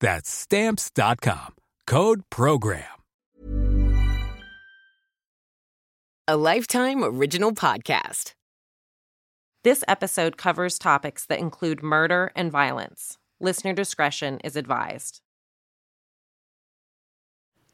That's stamps.com. Code program. A Lifetime Original Podcast. This episode covers topics that include murder and violence. Listener discretion is advised.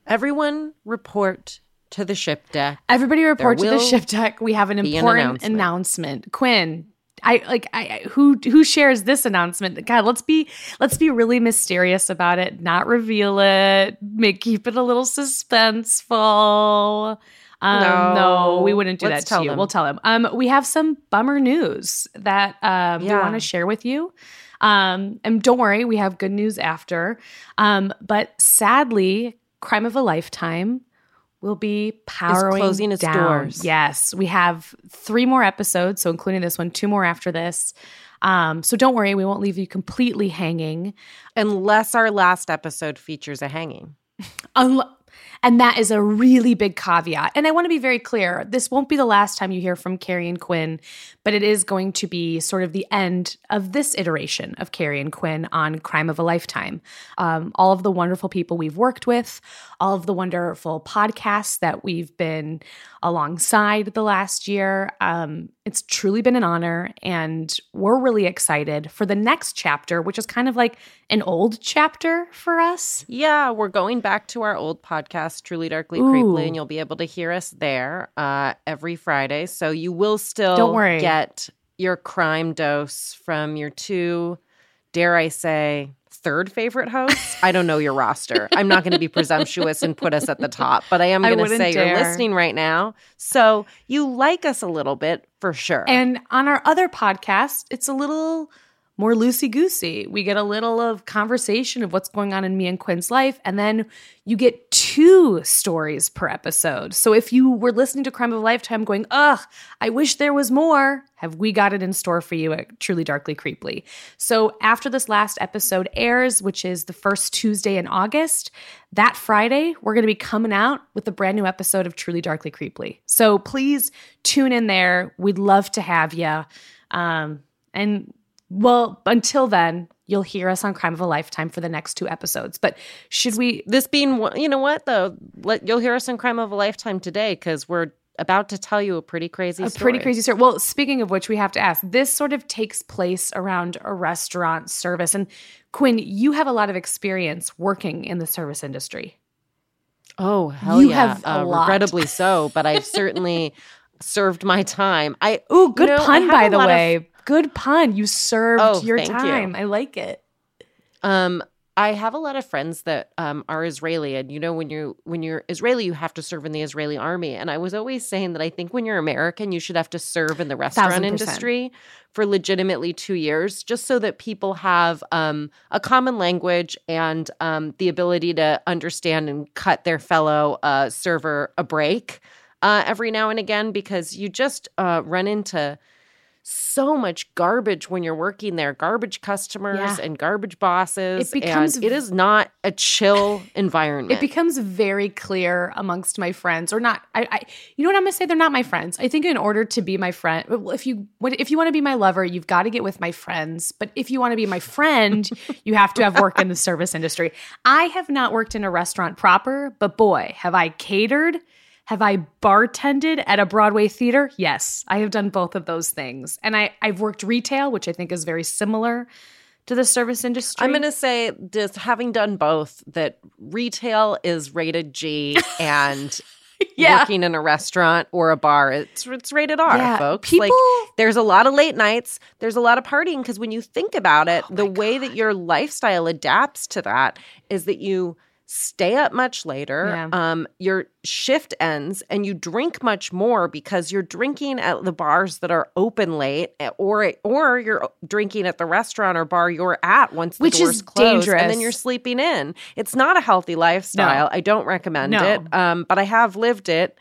Everyone report to the ship deck. Everybody report to the ship deck. We have an be an important announcement. announcement. Quinn, I like I who who shares this announcement? God, let's be let's be really mysterious about it. Not reveal it. Make keep it a little suspenseful. Um, no. No. we wouldn't do Let's that tell to you. them. We'll tell them. Um, we have some bummer news that um, we Yeah. want to share with you. Um, and don't worry, we have good news after. Um, but sadly, Crime of a Lifetime will be powering closing its down. doors. Yes, we have three more episodes, so including this one, two more after this. Um, so don't worry, we won't leave you completely hanging. Unless our last episode features a hanging. Unle- and that is a really big caveat. And I want to be very clear this won't be the last time you hear from Carrie and Quinn, but it is going to be sort of the end of this iteration of Carrie and Quinn on Crime of a Lifetime. Um, all of the wonderful people we've worked with, all of the wonderful podcasts that we've been alongside the last year. Um, it's truly been an honor, and we're really excited for the next chapter, which is kind of like an old chapter for us. Yeah, we're going back to our old podcast, Truly Darkly Ooh. Creeply, and you'll be able to hear us there uh, every Friday. So you will still Don't worry. get your crime dose from your two, dare I say, third favorite hosts. I don't know your roster. I'm not going to be presumptuous and put us at the top, but I am going to say dare. you're listening right now. So you like us a little bit for sure. And on our other podcast, it's a little more loosey goosey. We get a little of conversation of what's going on in me and Quinn's life, and then you get two stories per episode. So if you were listening to Crime of Lifetime going, ugh, I wish there was more, have we got it in store for you at Truly Darkly Creeply? So after this last episode airs, which is the first Tuesday in August, that Friday, we're going to be coming out with a brand new episode of Truly Darkly Creeply. So please tune in there. We'd love to have you. Um, and well, until then, you'll hear us on Crime of a Lifetime for the next two episodes. But should we? this being, you know what though, Let, you'll hear us in Crime of a Lifetime today because we're about to tell you a pretty crazy A story. pretty crazy story. Well, speaking of which, we have to ask. This sort of takes place around a restaurant service, and Quinn, you have a lot of experience working in the service industry. Oh hell You yeah! have a uh, lot. Regrettably so, but I've certainly served my time. I Ooh, good you know, pun, have by the lot of- way. Good pun. You served Oh, your thank you. time. I like it. um, I have a lot of friends that um, are Israeli, and you know when you when you're Israeli, you have to serve in the Israeli army. And I was always saying that I think when you're American, you should have to serve in the restaurant industry for legitimately two years, just so that people have um, a common language and um, the ability to understand and cut their fellow uh, server a break uh, every now and again, because you just uh, run into so much garbage when you're working there garbage customers Yeah. and garbage bosses It becomes and it is not a chill environment It becomes very clear amongst my friends, or not. I, I you know what I'm gonna say? They're not my friends. I think in order to be my friend, if you if you want to be my lover, you've got to get with my friends. But if you want to be my friend, you have to have worked in the service industry. I have not worked in a restaurant proper, but boy, have I catered. Have I bartended at a Broadway theater? Yes, I have done both of those things. And I, I've worked retail, which I think is very similar to the service industry. i'm going to say just having done both that retail is rated g and Yeah. working in a restaurant or a bar. It's it's rated R, Yeah, folks. people- like there's a lot of late nights, there's a lot of partying because when you think about it, Oh the way that your lifestyle adapts to that is that you stay up much later. Yeah. Um, your shift ends and you drink much more because you're drinking at the bars that are open late, eh, or or you're drinking at the restaurant or bar you're at once the Which doors is close, and then you're sleeping in. It's not a healthy lifestyle. I don't recommend No. it, um, but I have lived it.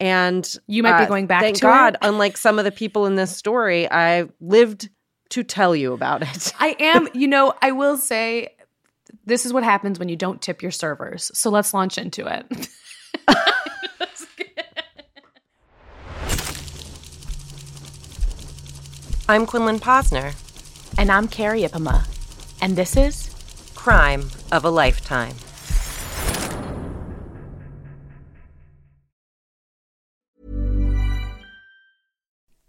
And You might be uh, going back Thank to God, it. unlike some of the people in this story, I lived to tell you about it. I am, you know, I will say this is what happens when you don't tip your servers. So let's launch into it. I'm Quinlan Posner. and I'm Carrie Ipama. And this is Crime of a lifetime.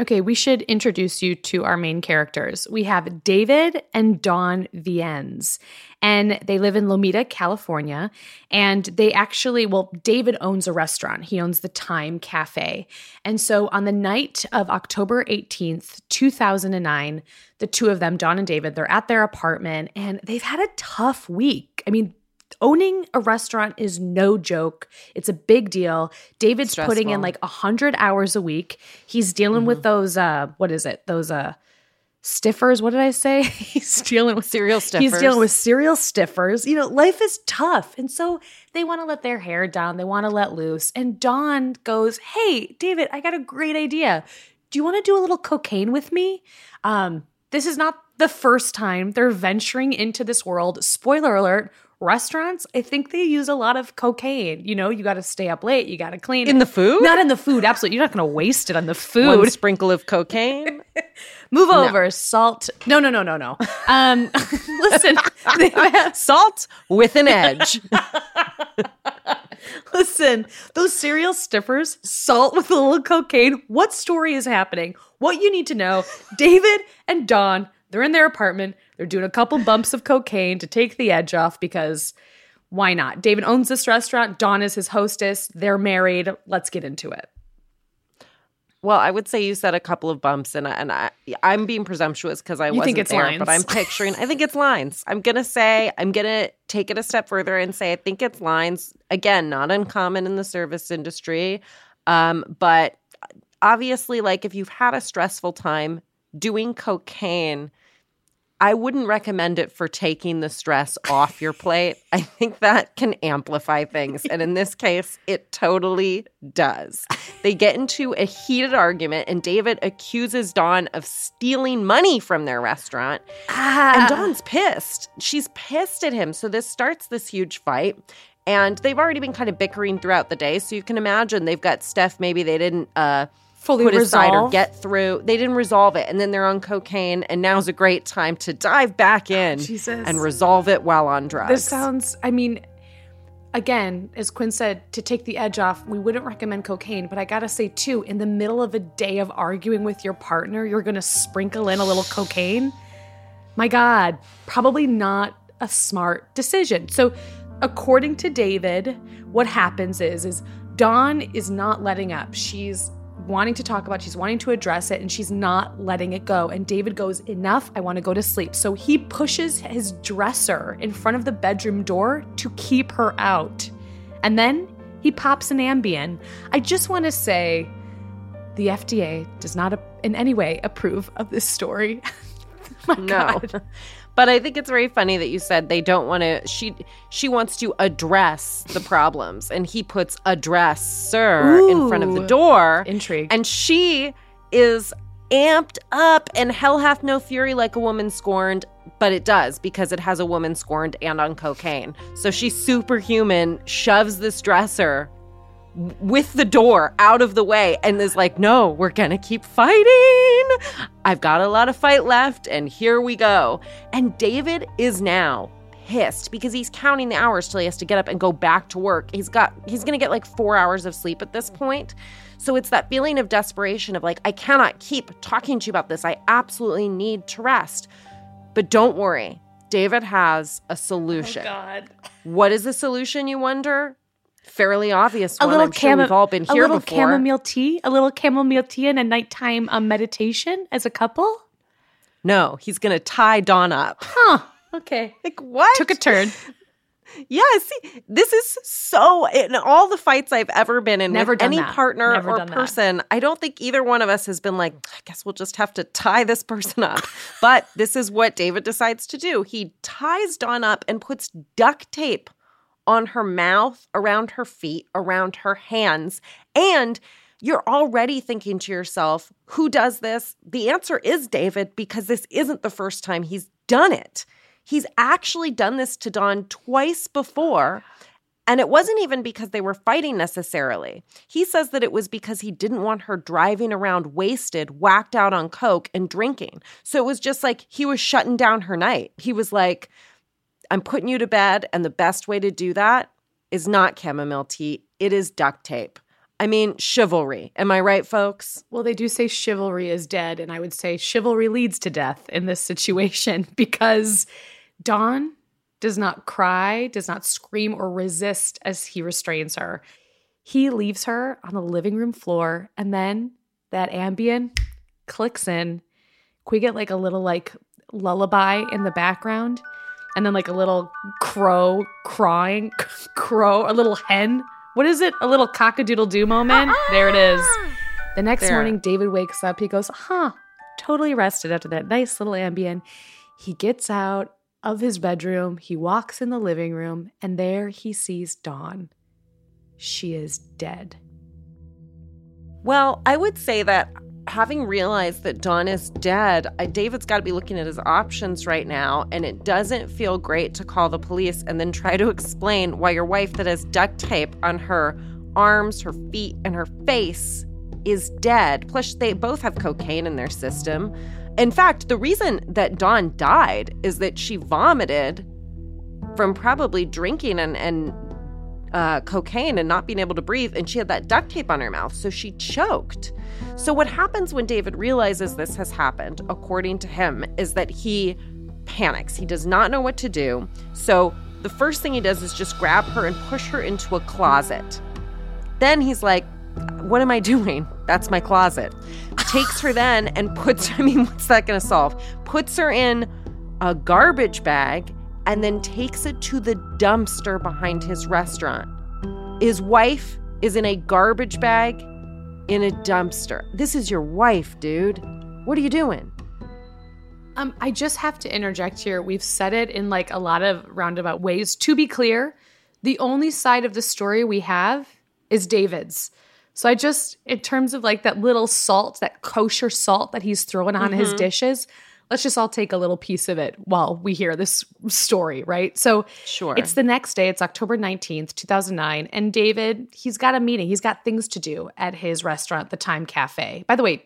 Okay, we should introduce you to our main characters. We have David and Dawn Viens, and they live in Lomita, California. And they actually, well, David owns a restaurant. He owns the Thyme Cafe. And so on the night of October 18th, 2009, the two of them, Dawn and David, they're at their apartment and they've had a tough week. I mean, owning a restaurant is no joke. It's a big deal. David's putting in Stressful. like 100 hours a week. He's dealing with those uh what is it? Those uh stiffers, what did I say? He's dealing with Cereal stiffers. He's dealing with serial stiffers. You know, life is tough. And so they want to let their hair down. They want to let loose. And Dawn goes, Hey, David, I got a great idea. Do you want to do a little cocaine with me? Um, this is not the first time they're venturing into this world. Spoiler alert. Restaurants, I think they use a lot of cocaine. You know, you got to stay up late, you got to clean In it. the food? Not in the food, absolutely. You're not going to waste it on the food. One sprinkle of cocaine. Move over, salt. No, no, no, no, no. Um, listen, have- Salt with an edge. listen. Those cereal stiffers, salt with a little cocaine. What story is happening? What you need to know? David and Dawn, they're in their apartment. They're doing a couple bumps of cocaine to take the edge off because why not? David owns this restaurant. Dawn is his hostess. They're married. Let's get into it. Well, I would say you said a couple of bumps, and and I, I'm being presumptuous because I You wasn't think it's there, lines. but I'm picturing. I think it's lines. I'm gonna say I'm gonna take it a step further and say I think it's lines. Again, not uncommon in the service industry, um, but obviously, like if you've had a stressful time doing cocaine. I wouldn't recommend it for taking the stress off your plate. I think that can amplify things. And in this case, it totally does. They get into a heated argument, and David accuses Dawn of stealing money from their restaurant. And Dawn's pissed. She's pissed at him. So this starts this huge fight. And they've already been kind of bickering throughout the day. So you can imagine they've got stuff maybe they didn't uh, Fully put aside or get through. They didn't resolve it, and then they're on cocaine, and now's a great time to dive back oh, in Jesus. and resolve it while on drugs. This sounds, I mean, again, as Quinn said, to take the edge off, we wouldn't recommend cocaine. But I gotta say, too, in the middle of a day of arguing with your partner, you're gonna sprinkle in a little cocaine. My God, probably not a smart decision. So, according to David, what happens is, is Dawn is not letting up. She's wanting to talk about, she's wanting to address it, and she's not letting it go. And David goes, Enough, I want to go to sleep. So he pushes his dresser in front of the bedroom door to keep her out. And then he pops an Ambien. I just want to say the FDA does not in any way approve of this story. My no. God. But I think it's very funny that you said they don't want to she she wants to address the problems and he puts addresser in front of the door. Intrigue. And she is amped up and hell hath no fury like a woman scorned, but it does because it has a woman scorned and on cocaine. So she's superhuman, shoves this dresser with the door out of the way and is like, no, we're gonna keep fighting. I've got a lot of fight left, and here we go. And David is now pissed because he's counting the hours till he has to get up and go back to work. He's got he's gonna get like four hours of sleep at this point. So it's that feeling of desperation of like, I cannot keep talking to you about this. I absolutely need to rest. But don't worry, David has a oh solution. God. What is the solution, you wonder? Fairly obvious A one. little I'm sure we've all been a little before. chamomile tea, a little chamomile tea and a nighttime um, meditation as a couple. No, he's gonna tie Dawn up. Huh. Okay. Like what? Took a turn. Yeah, see, this is so in all the fights I've ever been in Never with any that. partner Never or done that. person. I don't think either one of us has been like, I guess we'll just have to tie this person up. but this is what David decides to do. He ties Dawn up and puts duct tape on her mouth, around her feet, around her hands, and you're already thinking to yourself, who does this? The answer is David, because this isn't the first time he's done it. He's actually done this to Dawn twice before. And it wasn't even because they were fighting necessarily. He says that it was because he didn't want her driving around wasted, whacked out on Coke, and drinking. So it was just like he was shutting down her night. He was like, I'm putting you to bed. And the best way to do that is not chamomile tea, it is duct tape. I mean, chivalry. Am I right, folks? Well, they do say chivalry is dead, and I would say chivalry leads to death in this situation because Dawn does not cry, does not scream or resist as he restrains her. He leaves her on the living room floor, and then that Ambien clicks in. We get like a little like lullaby in the background? And then like a little crow crying, crow, a little hen. What is it? A little cockadoodle doo moment? Ah, there it is. Ah. The next There. morning, David wakes up. He goes, huh, totally rested after that nice little Ambien. He gets out of his bedroom. He walks in the living room, and there he sees Dawn. She is dead. Well, I would say that having realized that Dawn is dead, David's got to be looking at his options right now, and it doesn't feel great to call the police and then try to explain why your wife that has duct tape on her arms, her feet, and her face is dead. Plus, they both have cocaine in their system. In fact, the reason that Dawn died is that she vomited from probably drinking and, and uh, cocaine and not being able to breathe, and she had that duct tape on her mouth, so she choked. So, what happens when David realizes this has happened, according to him, is that he panics. He does not know what to do. So, the first thing he does is just grab her and push her into a closet. Then he's like, What am I doing? That's my closet. Takes her then and puts, I mean, what's that going to solve? Puts her in a garbage bag and then takes it to the dumpster behind his restaurant. His wife is in a garbage bag in a dumpster. This is your wife, dude. What are you doing? Um, I just have to interject here. We've said it in like a lot of roundabout ways. To be clear, the only side of the story we have is David's. So I just, in terms of like that little salt, that kosher salt that he's throwing on his dishes, let's just all take a little piece of it while we hear this story, right? So Sure. it's the next day, it's October 19th, 2009, and David, he's got a meeting, he's got things to do at his restaurant, the Thyme Cafe. By the way,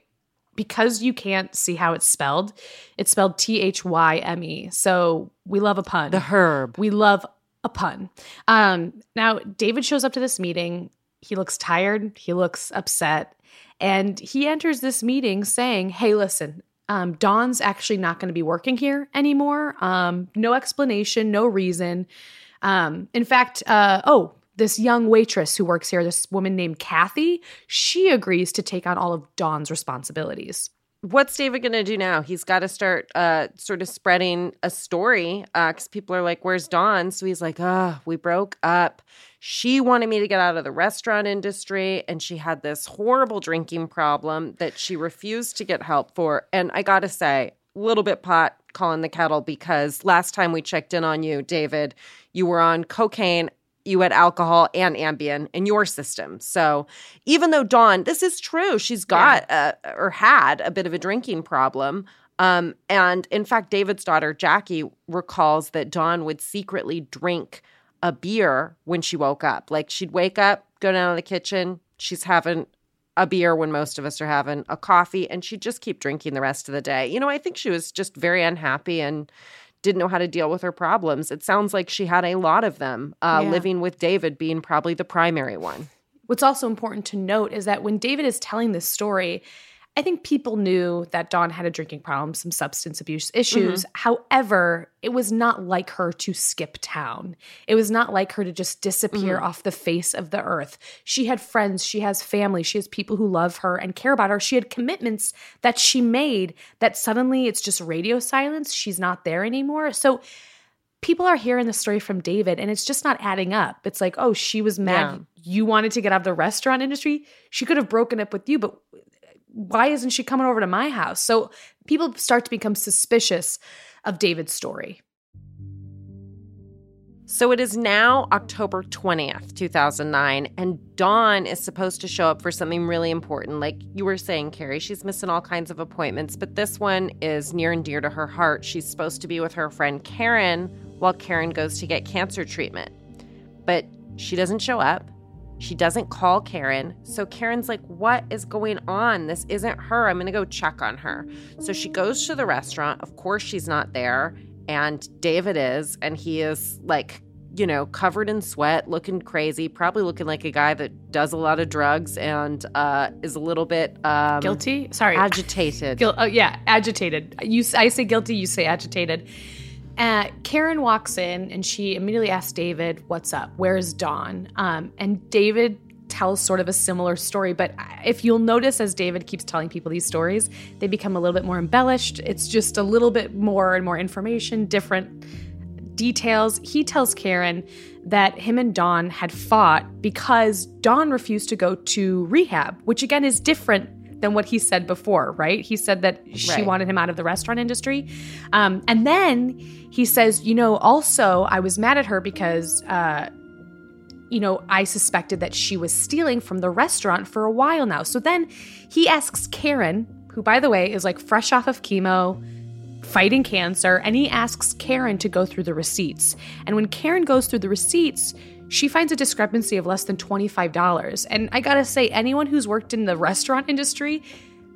because you can't see how it's spelled, it's spelled T H Y M E. So we love a pun. the herb. We love a pun. Um, now, David shows up to this meeting. He looks tired. He looks upset. And he enters this meeting saying, Hey, listen, um, Dawn's actually not going to be working here anymore. Um, no explanation, no reason. Um, in fact, uh, oh, this young waitress who works here, this woman named Kathy, she agrees to take on all of Dawn's responsibilities. What's David going to do now? He's got to start uh, sort of spreading a story because people are like, Where's Dawn? So he's like, Oh, we broke up. She wanted me to get out of the restaurant industry, and she had this horrible drinking problem that she refused to get help for. And I got to say, little bit pot calling the kettle because last time we checked in on you, David, you were on cocaine you had alcohol and Ambien in your system. So even though Dawn, this is true, she's got a, or had a bit of a drinking problem. Um, and in fact, David's daughter Jackie recalls that Dawn would secretly drink a beer when she woke up. Like she'd wake up, go down to the kitchen, she's having a beer when most of us are having a coffee, and she'd just keep drinking the rest of the day. You know, I think she was just very unhappy and didn't know how to deal with her problems. It sounds like she had a lot of them, uh, Yeah. living with David being probably the primary one. What's also important to note is that when David is telling this story, I think people knew that Dawn had a drinking problem, some substance abuse issues. Mm-hmm. However, it was not like her to skip town. It was not like her to just disappear mm-hmm. off the face of the earth. She had friends, she has family, she has people who love her and care about her. She had commitments that she made that suddenly it's just radio silence. She's not there anymore. So people are hearing the story from David and it's just not adding up. It's like, oh, she was mad. You wanted to get out of the restaurant industry. She could have broken up with you, but why isn't she coming over to my house? So people start to become suspicious of David's story. So it is now October 20th, 2009, and Dawn is supposed to show up for something really important. Like you were saying, Carrie, she's missing all kinds of appointments, but this one is near and dear to her heart. She's supposed to be with her friend Karen while Karen goes to get cancer treatment. But she doesn't show up. She doesn't call Karen. So Karen's like, What is going on? This isn't her. I'm going to go check on her. So she goes to the restaurant. Of course, she's not there. And David is. And he is like, you know, covered in sweat, looking crazy, probably looking like a guy that does a lot of drugs and uh, is a little bit um, Guilty? Sorry. agitated. Guil- oh, yeah, agitated. You, I say guilty, you say agitated. Uh, Karen walks in and she immediately asks David, What's up? Where's Dawn? Um, and David tells sort of a similar story. But if you'll notice, as David keeps telling people these stories, they become a little bit more embellished. It's just a little bit more and more information, different details. He tells Karen that him and Dawn had fought because Dawn refused to go to rehab, which again is different than what he said before, right? He said that she Right. wanted him out of the restaurant industry. Um, and then he says, you know, also, I was mad at her because. Uh, you know, I suspected that she was stealing from the restaurant for a while now. So then he asks Karen, who, by the way, is like fresh off of chemo, fighting cancer, and he asks Karen to go through the receipts. And when Karen goes through the receipts, she finds a discrepancy of less than $25. And I gotta say, anyone who's worked in the restaurant industry,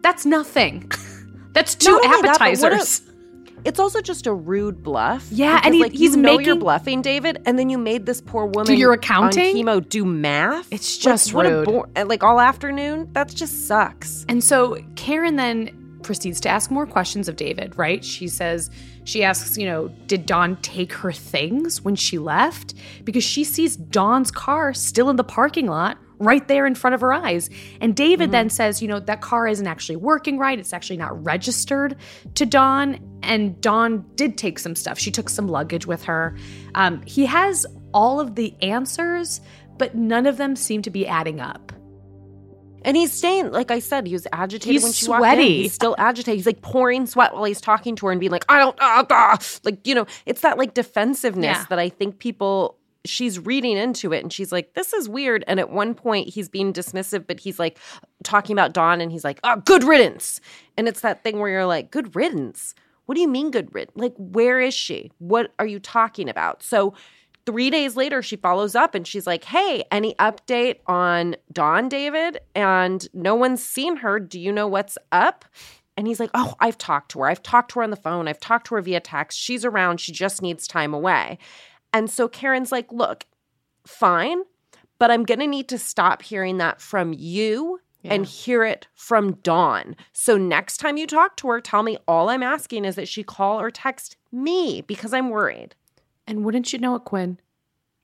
that's nothing. that's two only that, but what a- appetizers. It's also just a rude bluff. Yeah, because, and he- like, he's you know you're bluffing, David, and then you made this poor woman do your accounting? chemo do math. It's Like, just what a rude. bor- like all afternoon. That just sucks. And so Karen then proceeds to ask more questions of David, right? She says, she asks, you know, did Dawn take her things when she left? Because she sees Dawn's car still in the parking lot right there in front of her eyes. And David then says, you know, that car isn't actually working right. It's actually not registered to Dawn. And Dawn did take some stuff. She took some luggage with her. Um, he has all of the answers, but none of them seem to be adding up. And he's staying, like I said, he was agitated He's when she walked in. sweaty. He's still agitated. He's like pouring sweat while he's talking to her and being like, I don't, ah, ah. like, you know, it's that like defensiveness Yeah. that I think people, she's reading into it and she's like, this is weird. And at one point, he's being dismissive, but he's like talking about Dawn and he's like, oh, good riddance. And it's that thing where you're like, good riddance. What do you mean good riddance? Like, where is she? What are you talking about? So, three days later, she follows up and she's like, Hey, any update on Dawn, David? And no one's seen her. Do you know what's up? And he's like, Oh, I've talked to her. I've talked to her on the phone. I've talked to her via text. She's around. She just needs time away. And so Karen's like, Look, fine, but I'm going to need to stop hearing that from you and hear it from Dawn. So next time you talk to her, tell me all I'm asking is that she call or text me because I'm worried. And wouldn't you know it, Quinn?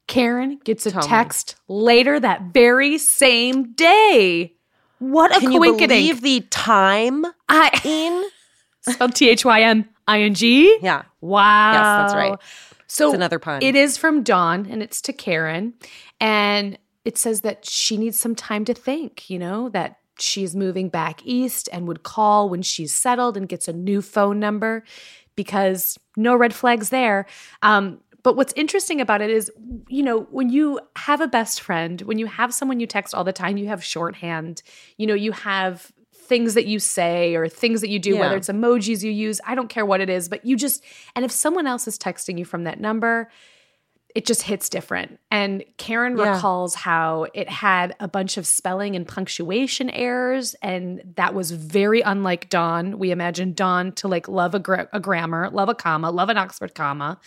Karen gets a Tell me. text later that very same day. What a Can you coincidence. believe the time I in? spelled T H Y M I N G. Yeah. Wow. Yes, that's right. So It's another pun. It is from Dawn and it's to Karen. And it says that she needs some time to think, you know, that she's moving back east and would call when she's settled and gets a new phone number because no red flags there. Um, but what's interesting about it is, you know, when you have a best friend, when you have someone you text all the time, you have shorthand, you know, you have things that you say or things that you do, Yeah. whether it's emojis you use, I don't care what it is, but you just, and if someone else is texting you from that number, it just hits different. And Karen Yeah. recalls how it had a bunch of spelling and punctuation errors, and that was very unlike Dawn. We imagine Dawn to like love a, gra- a grammar, love a comma, love an Oxford comma.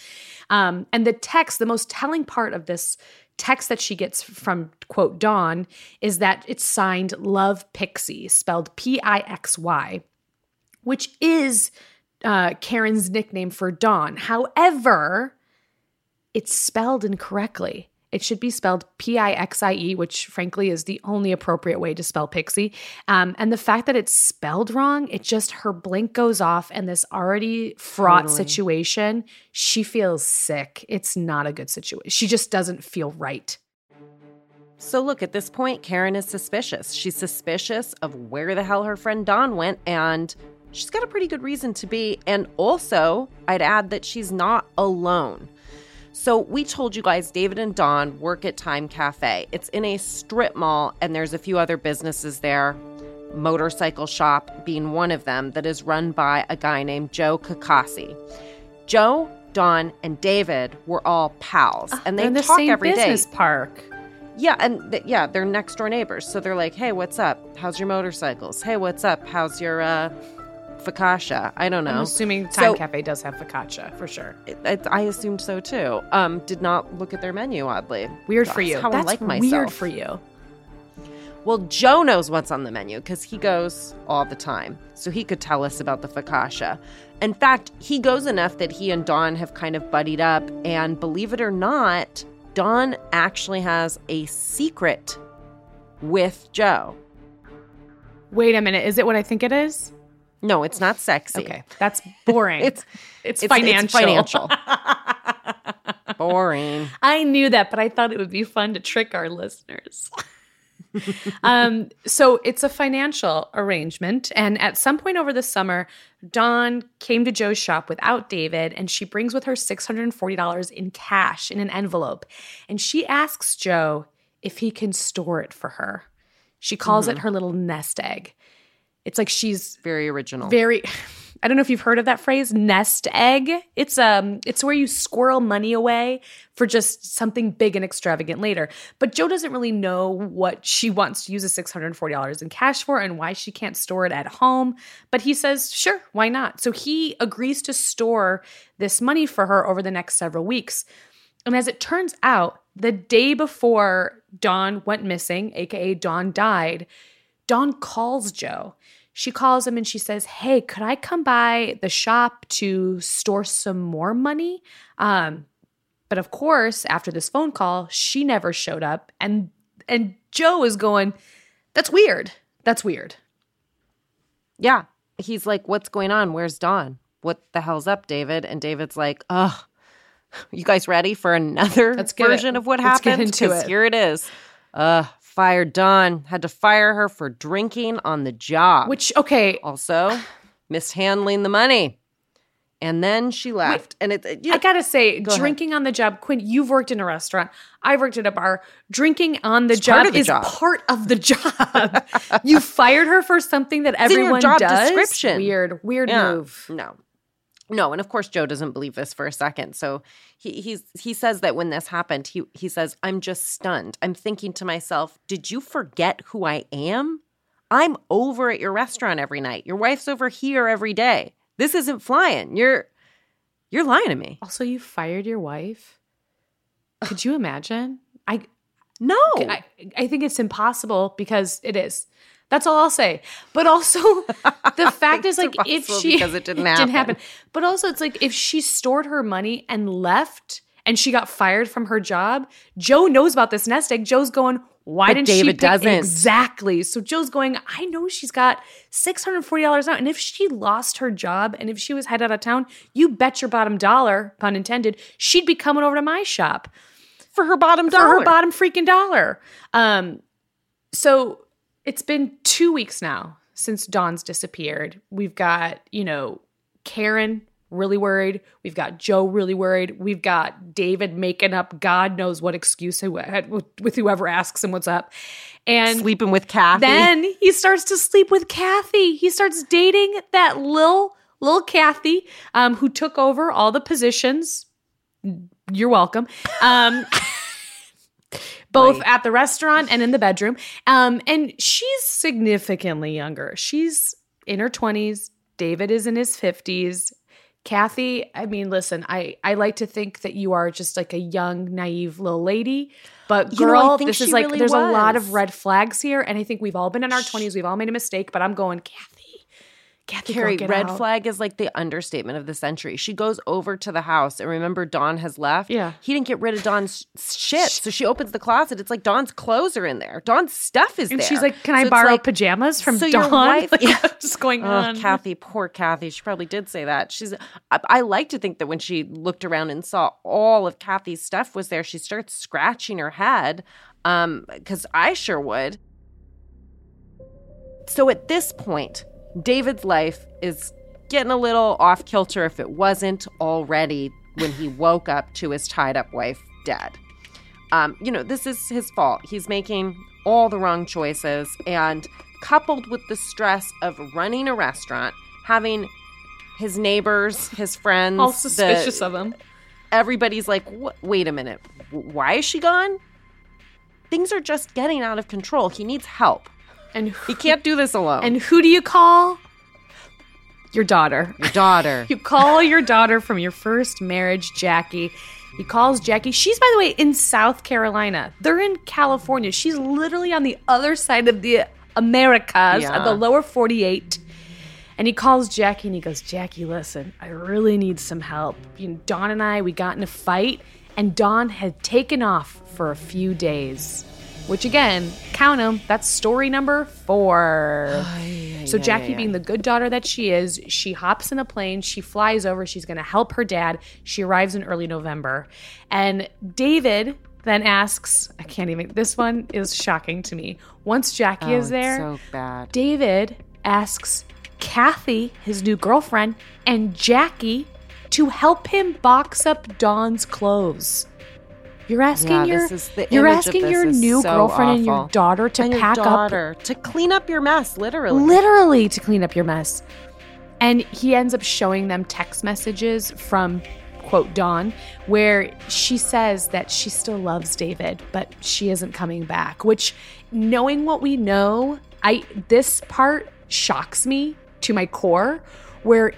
Um, and the text, the most telling part of this text that she gets from quote Dawn is that it's signed Love Pixie, spelled P I X Y, which is uh, Karen's nickname for Dawn. However, it's spelled incorrectly. It should be spelled P I X I E, which frankly is the only appropriate way to spell pixie. Um, and the fact that it's spelled wrong, it just, her blink goes off, and this already fraught Totally. situation, she feels sick. It's not a good situation. She just doesn't feel right. So, look, at this point, Karen is suspicious. She's suspicious of where the hell her friend Dawn went, and she's got a pretty good reason to be. And also, I'd add that she's not alone. So, we told you guys David and Dawn work at Thyme Cafe. It's in a strip mall, and there's a few other businesses there, Motorcycle Shop being one of them, that is run by a guy named Joe Kakasi. Joe, Dawn, and David were all pals, and they the talk every day. business park. Yeah, and th- yeah, they're next door neighbors. So they're like, "Hey, what's up? How's your motorcycles? Hey, what's up? How's your uh focaccia? I don't know. I'm assuming Thyme So- Cafe does have focaccia for sure. It- it- I assumed so too. Um, did not look at their menu oddly. Weird for you. How That's I like myself. weird for you. Well, Joe knows what's on the menu because he goes all the time. So he could tell us about the focaccia. In fact, he goes enough that he and Dawn have kind of buddied up. And believe it or not, Dawn actually has a secret with Joe. Wait a minute. Is it what I think it is? No, it's not sexy. Okay, that's boring. It's it's, it's financial. It's financial. Boring. I knew that, but I thought it would be fun to trick our listeners. um, so it's a financial arrangement. And at some point over the summer, Dawn came to Joe's shop without David, and she brings with her $640 in cash in an envelope. And she asks Joe if he can store it for her. She calls it her little nest egg. It's like she's Very original. very I don't know if you've heard of that phrase nest egg. It's um it's where you squirrel money away for just something big and extravagant later. But Joe doesn't really know what she wants to use the $640 in cash for and why she can't store it at home, but he says, "Sure, why not?" So he agrees to store this money for her over the next several weeks. And as it turns out, the day before Dawn went missing, aka Dawn died, Dawn calls Joe. She calls him and she says, Hey, could I come by the shop to store some more money? Um, but of course, after this phone call, she never showed up. And and Joe is going, That's weird. That's weird. yeah. He's like, What's going on? Where's Dawn? What the hell's up, David? And David's like, Ugh. You guys ready for another version it. of what happened? Let's get happened? it. here it is. Uh, fired Dawn. Had to fire her for drinking on the job. Which, okay, also mishandling the money. And then she left. and it, you I gotta say, Go ahead. drinking on the job, Quinn, you've worked in a restaurant. I've worked at a bar. Drinking on the It's job part the is job. part of the job. you fired her for something that your everyone job does. description. Weird, weird Yeah. move. No. No, and of course Joe doesn't believe this for a second. So he he's he says that when this happened, he he says, "I'm just stunned. I'm thinking to myself, did you forget who I am? I'm over at your restaurant every night. Your wife's over here every day. This isn't flying. You're you're lying to me." Also, you fired your wife. Could you imagine? I No. I, I think it's impossible because it is. That's all I'll say. But also, the fact is, like, if she because it didn't happen. But also, it's like if she stored her money and left, and she got fired from her job. Joe knows about this nest egg. Joe's going. Why But didn't she pick-" doesn't. exactly? So Joe's going. I know she's got six hundred forty dollars out, and if she lost her job and if she was head out of town, you bet your bottom dollar, pun intended, she'd be coming over to my shop for her bottom for dollar. her bottom freaking dollar. Um, so it's been two weeks now since Dawn's disappeared. We've got, you know, Karen really worried. We've got Joe really worried. We've got David making up God knows what excuse with whoever asks him what's up. And Sleeping with Kathy. then he starts to sleep with Kathy. He starts dating that little little Kathy, um, who took over all the positions. You're welcome. Um, both at the restaurant and in the bedroom. Um, and she's significantly younger. She's in her 20s. David is in his 50s. Kathy, I mean, listen, I, I like to think that you are just like a young, naive little lady. But You know, girl, this is like, really there's a lot of red flags here. And I think we've all been in our 20s. We've all made a mistake. But I'm going, Kathy, Kathy, Carrie, red out. flag is like the understatement of the century. She goes over to the house and remember Dawn has left. Yeah. He didn't get rid of Dawn's shit. So she opens the closet. It's like Dawn's clothes are in there. Dawn's stuff is And there. she's like, Can So I borrow like, pajamas from so wife- Like, Yeah. what's going Oh, on? Kathy, poor Kathy. She probably did say that. She's. I, I like to think that when she looked around and saw all of Kathy's stuff was there, she starts scratching her head. Um, because I sure would. So at this point, David's life is getting a little off kilter if it wasn't already when he woke up to his tied up wife dead. Um, you know, this is his fault. He's making all the wrong choices, and coupled with the stress of running a restaurant, having his neighbors, his friends, all the- suspicious of him. everybody's like, wait a minute, why is she gone? Things are just getting out of control. He needs help. And He can't do this alone. And who do you call? Your daughter. your daughter. You call your daughter from your first marriage, Jackie. He calls Jackie. She's, by the way, in South Carolina. They're in California. She's literally on the other side of the Americas, Yeah. of the lower 48. And he calls Jackie and he goes, Jackie, listen, I really need some help. You know, Dawn and I, we got in a fight, and Dawn had taken off for a few days. Which again, count them, that's story number four. so Jackie, being the good daughter that she is, she hops in a plane, she flies over, she's gonna help her dad. She arrives in early November. And David then asks, I can't even this one is shocking to me. Once Jackie Oh, is there, So bad. David asks Kathy, his new girlfriend, and Jackie to help him box up Dawn's clothes. You're asking Yeah, your this is the you're asking your new so girlfriend and your daughter to and your pack daughter to clean up your mess, literally. literally to clean up your mess. And he ends up showing them text messages from quote Dawn where she says that she still loves David, but she isn't coming back, which knowing what we know, I this part shocks me to my core where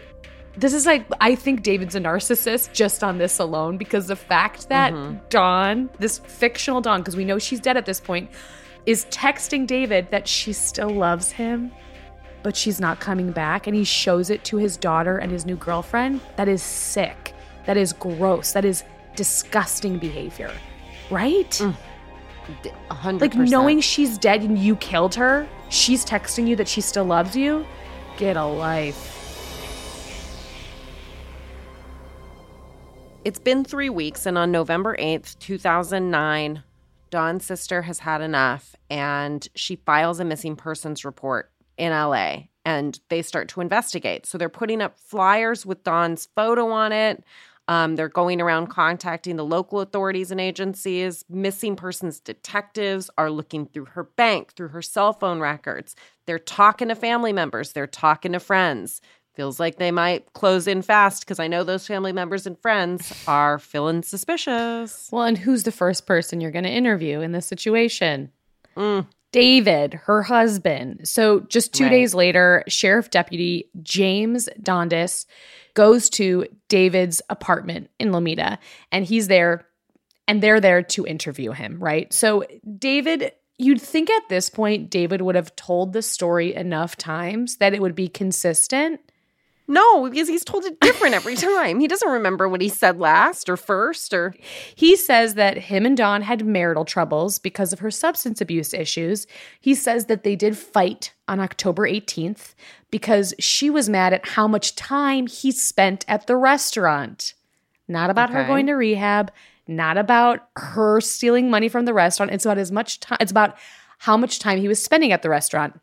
this is like I think David's a narcissist just on this alone because the fact that mm-hmm. Dawn, this fictional Dawn, because we know she's dead at this point, is texting David that she still loves him, but she's not coming back, and he shows it to his daughter and his new girlfriend. That is sick. That is gross. That is disgusting behavior. Right? Mm. A hundred Like knowing she's dead and you killed her, she's texting you that she still loves you. Get a life. It's been three weeks, and on November 8th, 2009, Dawn's sister has had enough and she files a missing persons report in LA and they start to investigate. So they're putting up flyers with Dawn's photo on it. Um, they're going around contacting the local authorities and agencies. Missing persons detectives are looking through her bank, through her cell phone records. They're talking to family members, they're talking to friends. Feels like they might close in fast because I know those family members and friends are feeling suspicious. Well, and who's the first person you're going to interview in this situation? Mm. David, her husband. So just two Right. days later, Sheriff Deputy James Dondas goes to David's apartment in Lomita and he's there and they're there to interview him, right? So David, you'd think at this point David would have told the story enough times that it would be consistent. No, because he's told it different every time. He doesn't remember what he said last or first or He says that him and Dawn had marital troubles because of her substance abuse issues. He says that they did fight on October 18th because she was mad at how much time he spent at the restaurant. Not about her going to rehab, not about her stealing money from the restaurant. It's about as much time it's about how much time he was spending at the restaurant.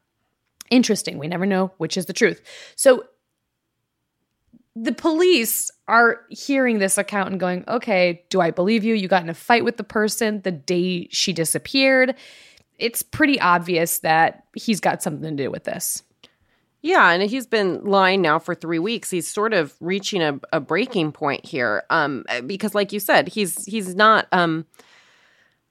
Interesting. We never know which is the truth. So the police are hearing this account and going, okay, do I believe you? You got in a fight with the person the day she disappeared. It's pretty obvious that he's got something to do with this. Yeah, and he's been lying now for three weeks. He's sort of reaching a, a breaking point here, um, because, like you said, he's he's not um,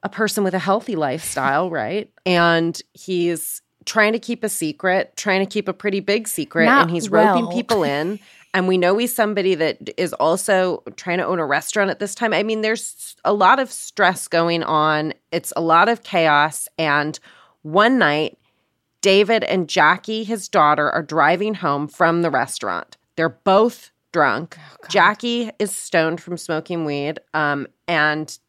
a person with a healthy lifestyle, right? And he's trying to keep a secret, trying to keep a pretty big secret, Not and he's roping well. people in. And we know he's somebody that is also trying to own a restaurant at this time. I mean, there's a lot of stress going on. It's a lot of chaos. And one night, David and Jackie, his daughter, are driving home from the restaurant. They're both drunk. Jackie is stoned from smoking weed. Um, and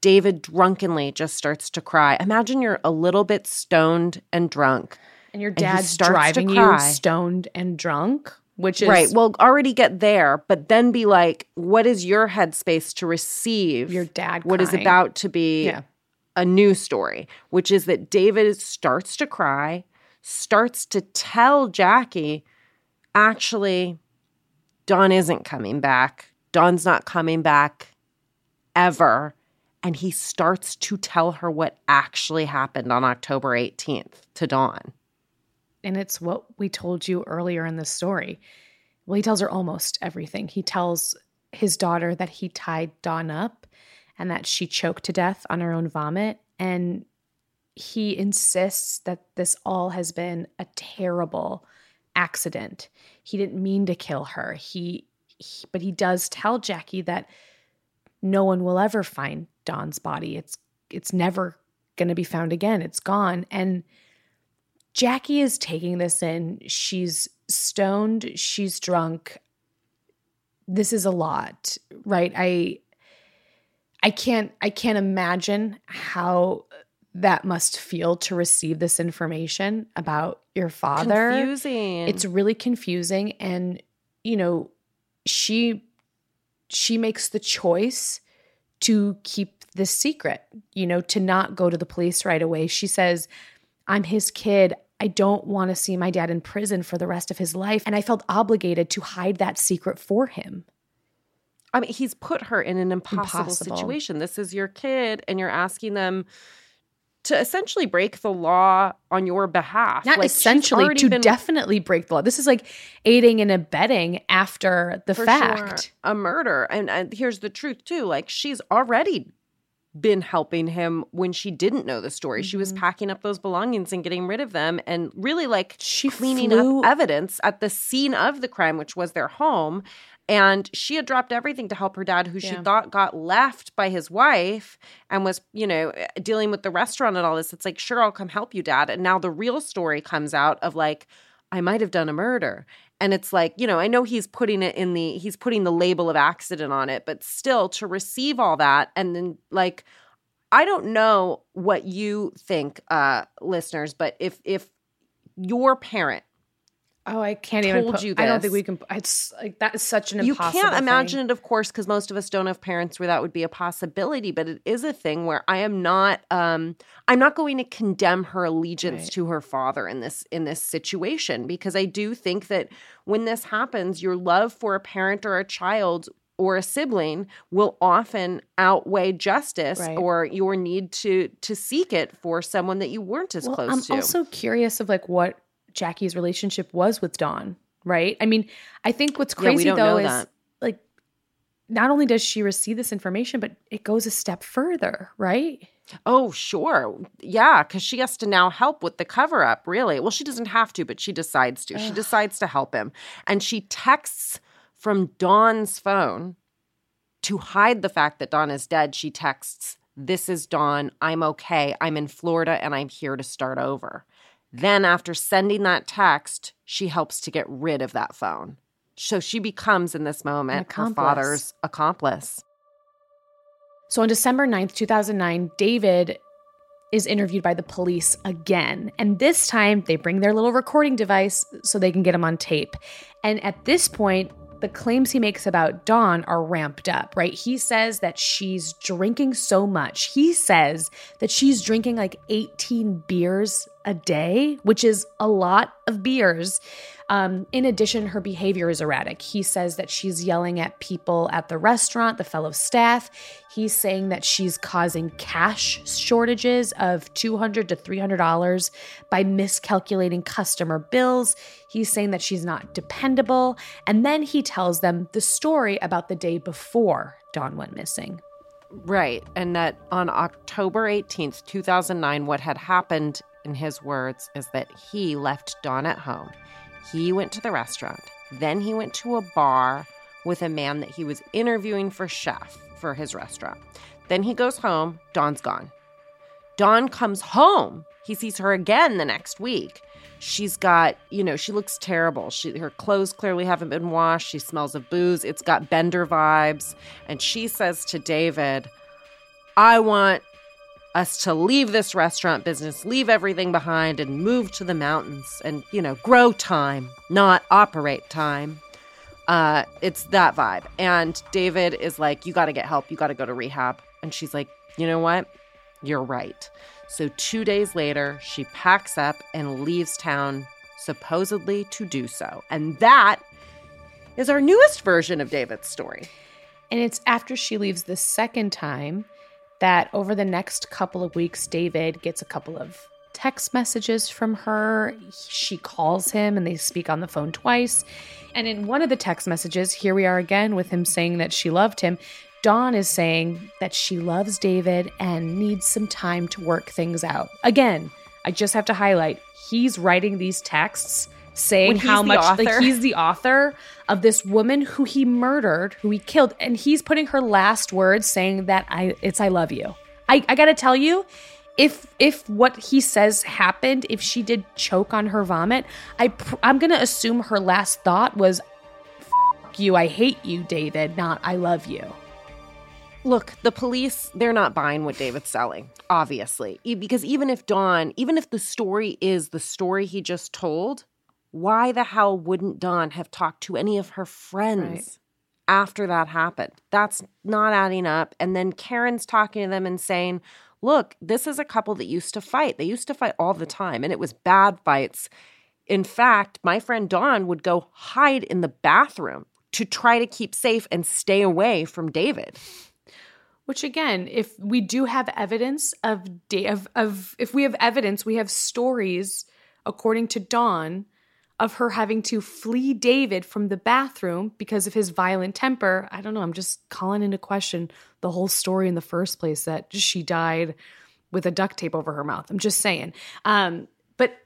David drunkenly just starts to cry. Imagine you're a little bit stoned and drunk. And your dad's starts to driving you cry. stoned and drunk, which is right. Well, already get there, but then be like, what is your headspace to receive your dad what is about to be Yeah. a new story, which is that David starts to cry, starts to tell Jackie, actually, Dawn isn't coming back. Dawn's not coming back ever. And he starts to tell her what actually happened on October 18th to Dawn. And it's what we told you earlier in the story. Well, he tells her almost everything. He tells his daughter that he tied Dawn up and that she choked to death on her own vomit. And he insists that this all has been a terrible accident. He didn't mean to kill her. He, he but he does tell Jackie that no one will ever find Dawn's body. It's it's never going to be found again. It's gone. And Jackie is taking this in. She's stoned, she's drunk. This is a lot, right? I I can't I can't imagine how that must feel to receive this information about your father. Confusing. It's really confusing and you know, she she makes the choice to keep this secret, you know, to not go to the police right away. She says, I'm his kid. I don't want to see my dad in prison for the rest of his life. And I felt obligated to hide that secret for him. I mean, he's put her in an impossible, Impossible. situation. This is your kid, and you're asking them to essentially break the law on your behalf. Not Like, essentially to been- definitely break the law. This is like aiding and abetting after the for fact. sure, a murder. And, and here's the truth too: like she's already been helping him when she didn't know the story. She was Mhm. packing up those belongings and getting rid of them, and really like She cleaning flew- up evidence at the scene of the crime, which was their home. And she had dropped everything to help her dad, who she thought got left by his wife and was, you know, dealing with the restaurant and all this. It's like, sure, I'll come help you, dad. And now the real story comes out of like, I might have done a murder. And it's like, you know, I know he's putting it in the, he's putting the label of accident on it, but still to receive all that and then like, I don't know what you think, uh, listeners, but if, if your parent Oh, I can't even. told put- you I don't think we can. It's like that is such an you can't imagine thing. it of course because most of us don't have parents where that would be a possibility but it is a thing where i am not um i'm not going to condemn her allegiance Right. to her father in this in this situation because i do think that when this happens your love for a parent or a child or a sibling will often outweigh justice Right. or your need to to seek it for someone that you weren't as Well, close I'm to also curious of like what Jackie's relationship was with Dawn, right? I mean, I think what's Yeah, we crazy don't though know is that. like not only does she receive this information, but it goes a step further, right? Oh, sure. Yeah, because she has to now help with the cover up, really. Well, she doesn't have to, but she decides to. She decides to help him. And she texts from Dawn's phone to hide the fact that Dawn is dead. She texts, This is Dawn. I'm okay. I'm in Florida and I'm here to start over. Then, after sending that text, she helps to get rid of that phone. So she becomes, in this moment, her father's accomplice. So on December 9th, 2009, David is interviewed by the police again. And this time they bring their little recording device so they can get him on tape. And at this point, the claims he makes about Dawn are ramped up, right? He says that she's drinking so much. He says that she's drinking like 18 beers a day, which is a lot of beers. Um, in addition, her behavior is erratic. He says that she's yelling at people at the restaurant, the fellow staff. He's saying that she's causing cash shortages of $200 to $300 by miscalculating customer bills. He's saying that she's not dependable. And then he tells them the story about the day before Dawn went missing. Right. And that on October 18th, 2009, what had happened, in his words, is that he left Dawn at home. He went to the restaurant. Then he went to a bar with a man that he was interviewing for chef for his restaurant. Then he goes home. Dawn's gone. Dawn comes home. He sees her again the next week. She's got, you know, she looks terrible. She her clothes clearly haven't been washed. She smells of booze. It's got Bender vibes. And she says to David, I want us to leave this restaurant business, leave everything behind, and move to the mountains and, you know, grow thyme, not operate Thyme. Uh, it's that vibe. And David is like, You got to get help. You got to go to rehab. And she's like, You know what? You're right. So, two days later, she packs up and leaves town, supposedly to do so. And that is our newest version of David's story. And it's after she leaves the second time that over the next couple of weeks, David gets a couple of text messages from her. She calls him and they speak on the phone twice. And in one of the text messages, here we are again with him saying that she loved him. Dawn is saying that she loves David and needs some time to work things out. Again, I just have to highlight he's writing these texts saying how much author. like he's the author of this woman who he murdered, who he killed, and he's putting her last words saying that I it's I love you. I, I gotta tell you, if if what he says happened, if she did choke on her vomit, I pr- I'm gonna assume her last thought was "F- you, I hate you, David, not I love you. Look, the police, they're not buying what David's selling, obviously. Because even if Dawn, even if the story is the story he just told, why the hell wouldn't Dawn have talked to any of her friends Right. after that happened? That's not adding up. And then Karen's talking to them and saying, look, this is a couple that used to fight. They used to fight all the time, and it was bad fights. In fact, my friend Dawn would go hide in the bathroom to try to keep safe and stay away from David. Which again, if we do have evidence of da- of, of if we have evidence, we have stories, according to Dawn, of her having to flee David from the bathroom because of his violent temper. I don't know. I'm just calling into question the whole story in the first place that she died with a duct tape over her mouth. I'm just saying. Um, but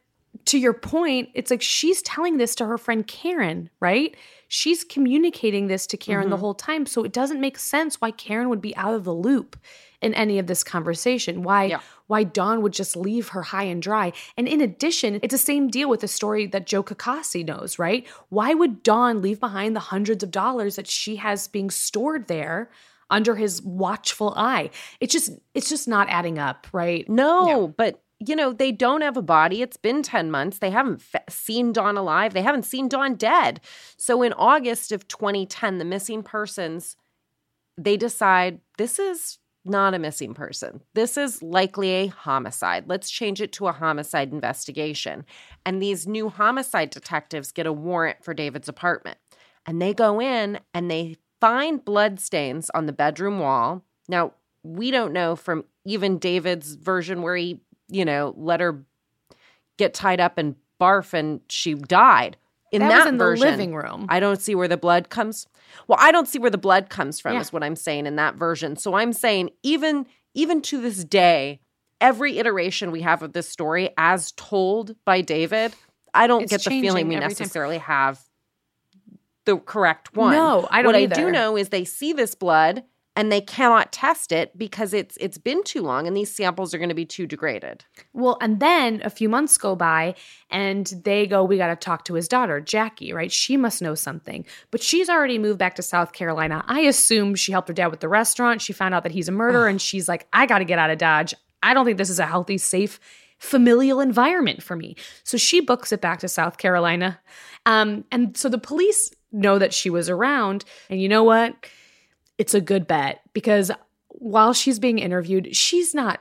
to your point, it's like she's telling this to her friend Karen, right? She's communicating this to Karen the whole time. So it doesn't make sense why Karen would be out of the loop in any of this conversation. Why Yeah. why Dawn would just leave her high and dry. And in addition, it's the same deal with the story that Joe Kakasi knows, right? Why would Dawn leave behind the hundreds of dollars that she has being stored there under his watchful eye? It's just it's just not adding up, right? No, but you know, they don't have a body. It's been 10 months. They haven't fe- seen Dawn alive. They haven't seen Dawn dead. So in August of 2010, the missing persons, they decide this is not a missing person. This is likely a homicide. Let's change it to a homicide investigation. And these new homicide detectives get a warrant for David's apartment. And they go in and they find blood stains on the bedroom wall. Now, we don't know from even David's version where he, you know, let her get tied up and barf and she died. In That that was in the living room. I don't see where the blood comes. Well, I don't see where the blood comes from. Yeah. Is what I'm saying in that version. So I'm saying even even to this day, every iteration we have of this story, as told by David, I don't It's get the feeling we every time. necessarily have the correct one. No, I don't What I do know is they see this blood and they cannot test it because it's it's been too long and these samples are going to be too degraded. Well, and then a few months go by and they go, We got to talk to his daughter, Jackie, right? She must know something. But she's already moved back to South Carolina. I assume she helped her dad with the restaurant. She found out that he's a murderer and she's like, I got to get out of Dodge. I don't think this is a healthy, safe, familial environment for me. So she books it back to South Carolina. Um, and so the police know that she was around. And you know what? It's a good bet because while she's being interviewed, she's not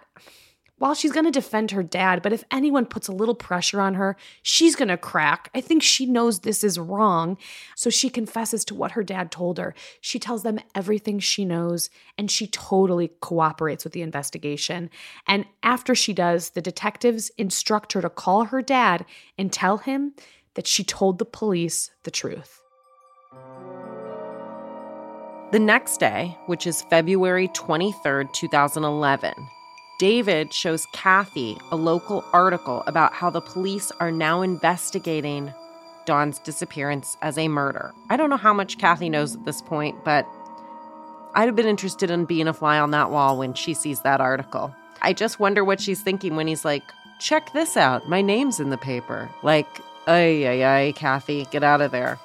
while she's going to defend her dad, but if anyone puts a little pressure on her, she's going to crack. I think she knows this is wrong. So she confesses to what her dad told her. She tells them everything she knows, and she totally cooperates with the investigation. And after she does, the detectives instruct her to call her dad and tell him that she told the police the truth. The next day, which is February 23rd, 2011, David shows Kathy a local article about how the police are now investigating Dawn's disappearance as a murder. I don't know how much Kathy knows at this point, but I'd have been interested in being a fly on that wall when she sees that article. I just wonder what she's thinking when he's like, check this out. My name's in the paper. Like, ay, ay, ay, Kathy, get out of there.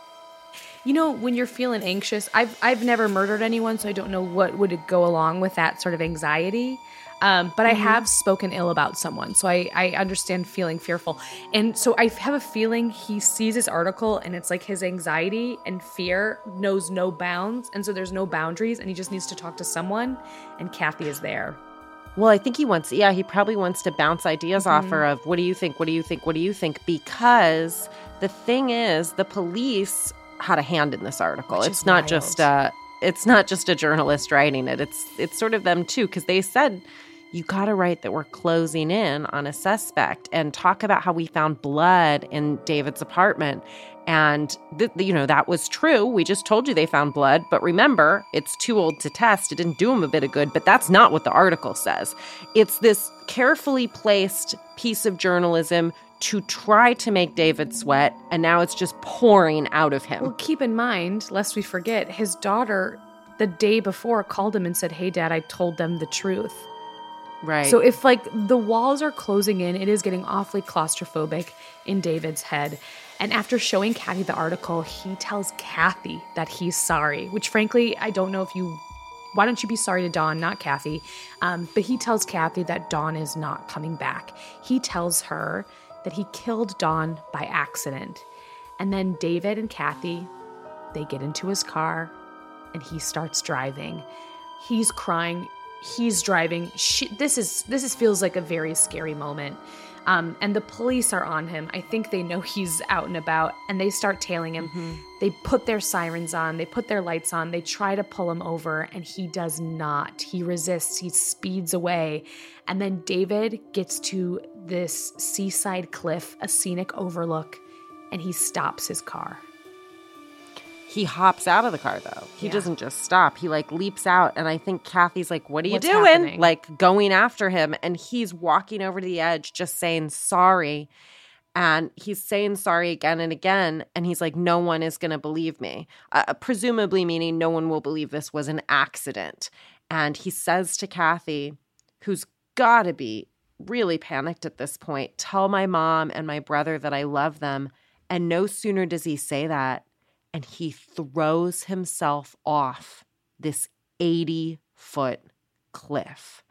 You know, when you're feeling anxious, I've I've never murdered anyone, so I don't know what would go along with that sort of anxiety. Um, but I have spoken ill about someone, so I, I understand feeling fearful. And so I have a feeling he sees this article and it's like his anxiety and fear knows no bounds. And so there's no boundaries, and he just needs to talk to someone. And Kathy is there. Well, I think he wants, yeah, he probably wants to bounce ideas off Mm-hmm. her of what do you think? What do you think? What do you think? Because the thing is, the police had a hand in this article. Which it's not just wild. uh it's not just a journalist writing it. It's it's sort of them too because they said you got to write that we're closing in on a suspect and talk about how we found blood in David's apartment. And, th- you know, that was true. We just told you they found blood. But remember, it's too old to test. It didn't do him a bit of good. But that's not what the article says. It's this carefully placed piece of journalism to try to make David sweat. And now it's just pouring out of him. Well, keep in mind, lest we forget, his daughter the day before called him and said, Hey, dad, I told them the truth. right. So if like the walls are closing in, it is getting awfully claustrophobic in David's head. And after showing Kathy the article, he tells Kathy that he's sorry, which frankly, I don't know if you why don't you be sorry to Dawn, not Kathy? Um, but he tells Kathy that Dawn is not coming back. He tells her that he killed Dawn by accident. And then David and Kathy, they get into his car and he starts driving. He's crying. He's driving. She, this is this is feels like a very scary moment. Um, and the police are on him. I think they know he's out and about, and they start tailing him. They put their sirens on. They put their lights on. They try to pull him over, and he does not. He resists. He speeds away, and then David gets to this seaside cliff, a scenic overlook, and he stops his car. He hops out of the car though. He Yeah. doesn't just stop. He like leaps out and I think Kathy's like, "What are you What's doing?" happening? Like going after him and he's walking over to the edge just saying sorry. And he's saying sorry again and again and he's like, "No one is going to believe me." Uh, presumably meaning no one will believe this was an accident. And he says to Kathy, who's got to be really panicked at this point, "Tell my mom and my brother that I love them." And no sooner does he say that and he throws himself off this 80 foot cliff.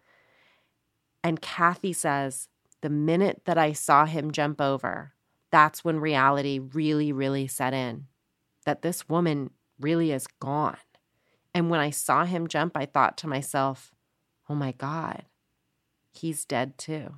And Kathy says, the minute that I saw him jump over, that's when reality really, really set in that this woman really is gone. And when I saw him jump, I thought to myself, oh my God, he's dead too.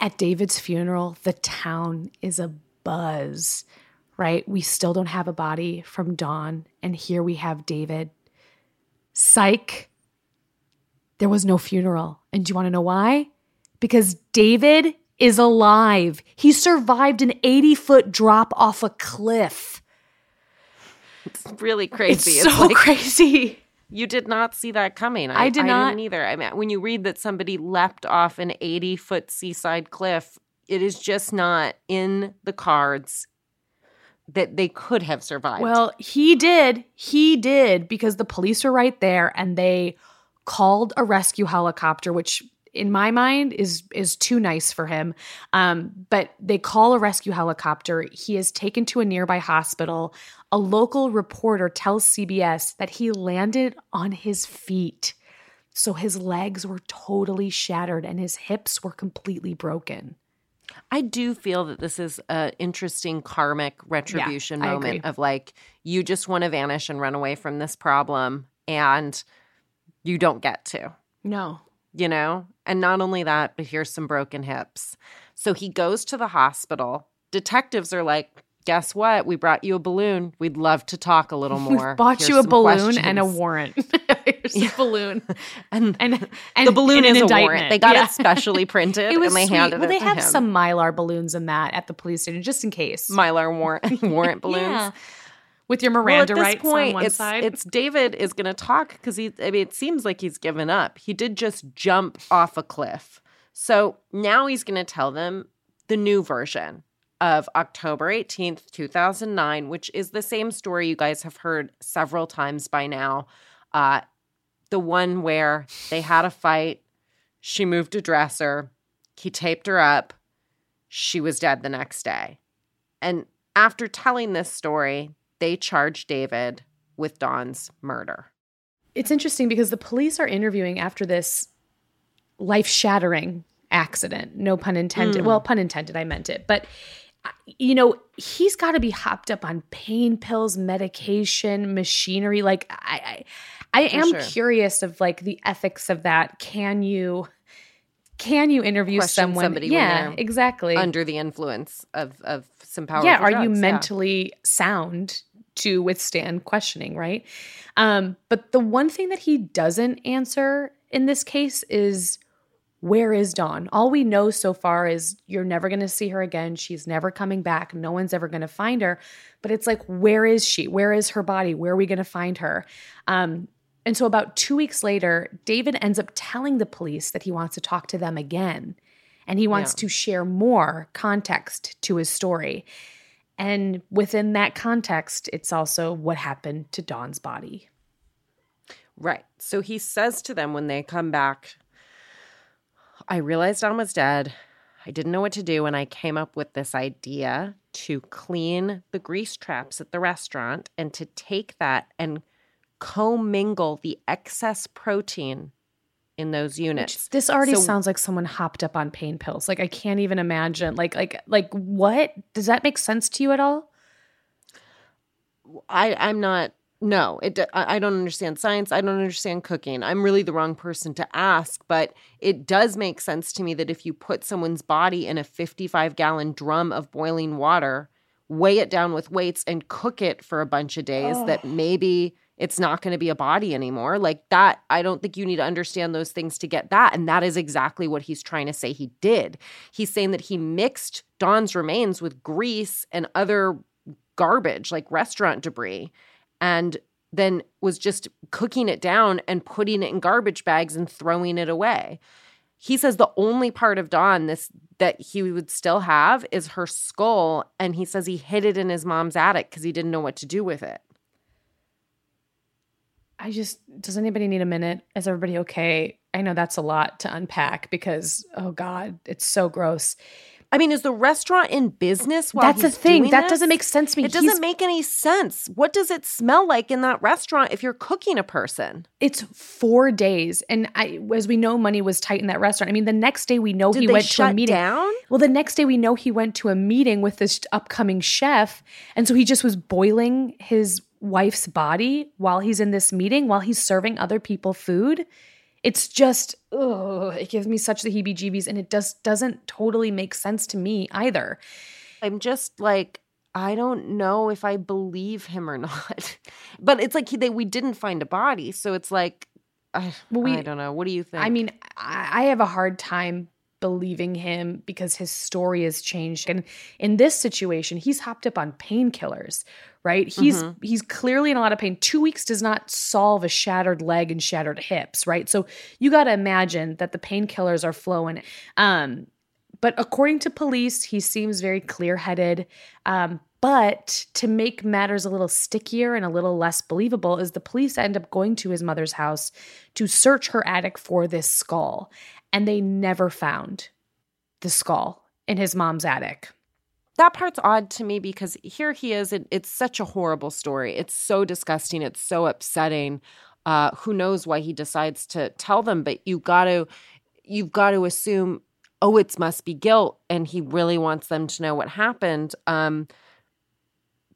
At David's funeral, the town is a buzz, right? We still don't have a body from Dawn, and here we have David. Psych. There was no funeral. And do you want to know why? Because David is alive. He survived an 80 foot drop off a cliff. It's really crazy. It's so like- crazy. You did not see that coming. I did not. didn't either. I mean, when you read that somebody leapt off an 80 foot seaside cliff, it is just not in the cards that they could have survived. Well, he did. He did because the police were right there and they called a rescue helicopter, which in my mind is is too nice for him. Um, but they call a rescue helicopter. He is taken to a nearby hospital. A local reporter tells CBS that he landed on his feet. So his legs were totally shattered and his hips were completely broken. I do feel that this is an interesting karmic retribution I moment of like, you just want to vanish and run away from this problem, and you don't get to. No. You know? And not only that, but here's some broken hips. So he goes to the hospital. Detectives are like, guess what? We brought you a balloon. We'd love to talk a little more. We've bought Here's you a balloon and a warrant. Here's a balloon. And, And, and the balloon and is an a warrant. They got Yeah. it specially printed It was and they sweet. handed well, it they to have him. some mylar balloons in that at the police station, just in case. Mylar warrant warrant balloons. Yeah. With your Well, Miranda this rights point, on one it's, side. it's David is going to talk because he. I mean, it seems like he's given up. He did just jump off a cliff, so now he's going to tell them the new version of October eighteenth, two thousand nine, which is the same story you guys have heard several times by now. Uh, the one where they had a fight, she moved a dresser, he taped her up, she was dead the next day, and after telling this story, they charge David with Dawn's murder. it's interesting because the police are interviewing after this life shattering accident. No pun intended. Mm. Well, pun intended, I meant it. But, uh, you know, he's got to be hopped up on pain pills, medication, machinery. Like, I, I, I am sure. curious of like the ethics of that. Can you. Can you interview Question someone? somebody yeah, exactly. Under the influence of, of some powerful yeah are you drugs, yeah. mentally sound to withstand questioning right? Um but the one thing that he doesn't answer in this case is where is dawn? All we know so far is you're never going to see her again. She's never coming back. No one's ever going to find her. But it's like where is she? Where is her body? Where are we going to find her? Um and so about two weeks later david ends up telling the police that he wants to talk to them again and he wants Yeah. to share more context to his story. And within that context, it's also what happened to Dawn's body. Right. So he says to them when they come back, I realized Dawn was dead. I didn't know what to do, and I came up with this idea to clean the grease traps at the restaurant and to take that and commingle the excess protein in those units. Which this already So- sounds like someone hopped up on pain pills. Like I can't even imagine. Like like like what? Does that make sense to you at all? I I'm not no it I I don't understand science I don't understand cooking I'm really the wrong person to ask but it does make sense to me that if you put someone's body in a 55 gallon drum of boiling water weigh it down with weights and cook it for a bunch of days that maybe it's not going to be a body anymore like that I don't think you need to understand those things to get that and that is exactly what he's trying to say he did he's saying that he mixed Dawn's remains with grease and other garbage like restaurant debris and then was just cooking it down and putting it in garbage bags and throwing it away. He says the only part of Dawn this that he would still have is her skull and he says he hid it in his mom's attic cuz he didn't know what to do with it. I just does anybody need a minute? Is everybody okay? I know that's a lot to unpack because, oh God, it's so gross. I mean, is the restaurant in business? While That's the thing. That this? doesn't make sense to me. It doesn't He's- make any sense. What does it smell like in that restaurant if you're cooking a person? It's four days, and I, as we know, money was tight in that restaurant. I mean, the next day we know Did he went to a meeting. down? Well, the next day we know he went to a meeting with this upcoming chef, and so he just was boiling his wife's body while he's in this meeting, while he's serving other people food. It's just, oh, it gives me such the heebie-jeebies, and it just doesn't totally make sense to me either. I'm just like, I don't know if I believe him or not. but it's like he, they, we didn't find a body, so it's like, I, Well, we- I don't know. What do you think? I mean, I, I have a hard time believing him because his story has changed. And in this situation, he's hopped up on painkillers, right? He's he's clearly in a lot of pain. Two weeks does not solve a shattered leg and shattered hips, right? So you got to imagine that the painkillers are flowing. Um, but according to police, he seems very clear headed. Um, but to make matters a little stickier and a little less believable, is the police end up going to his mother's house to search her attic for this skull. And they never found the skull in his mom's attic. That part's odd to me because here he is. It, it's such a horrible story. It's so disgusting. It's so upsetting. Uh, who knows why he decides to tell them? But you got to, you've got to assume, oh, it must be guilt, and he really wants them to know what happened. Um,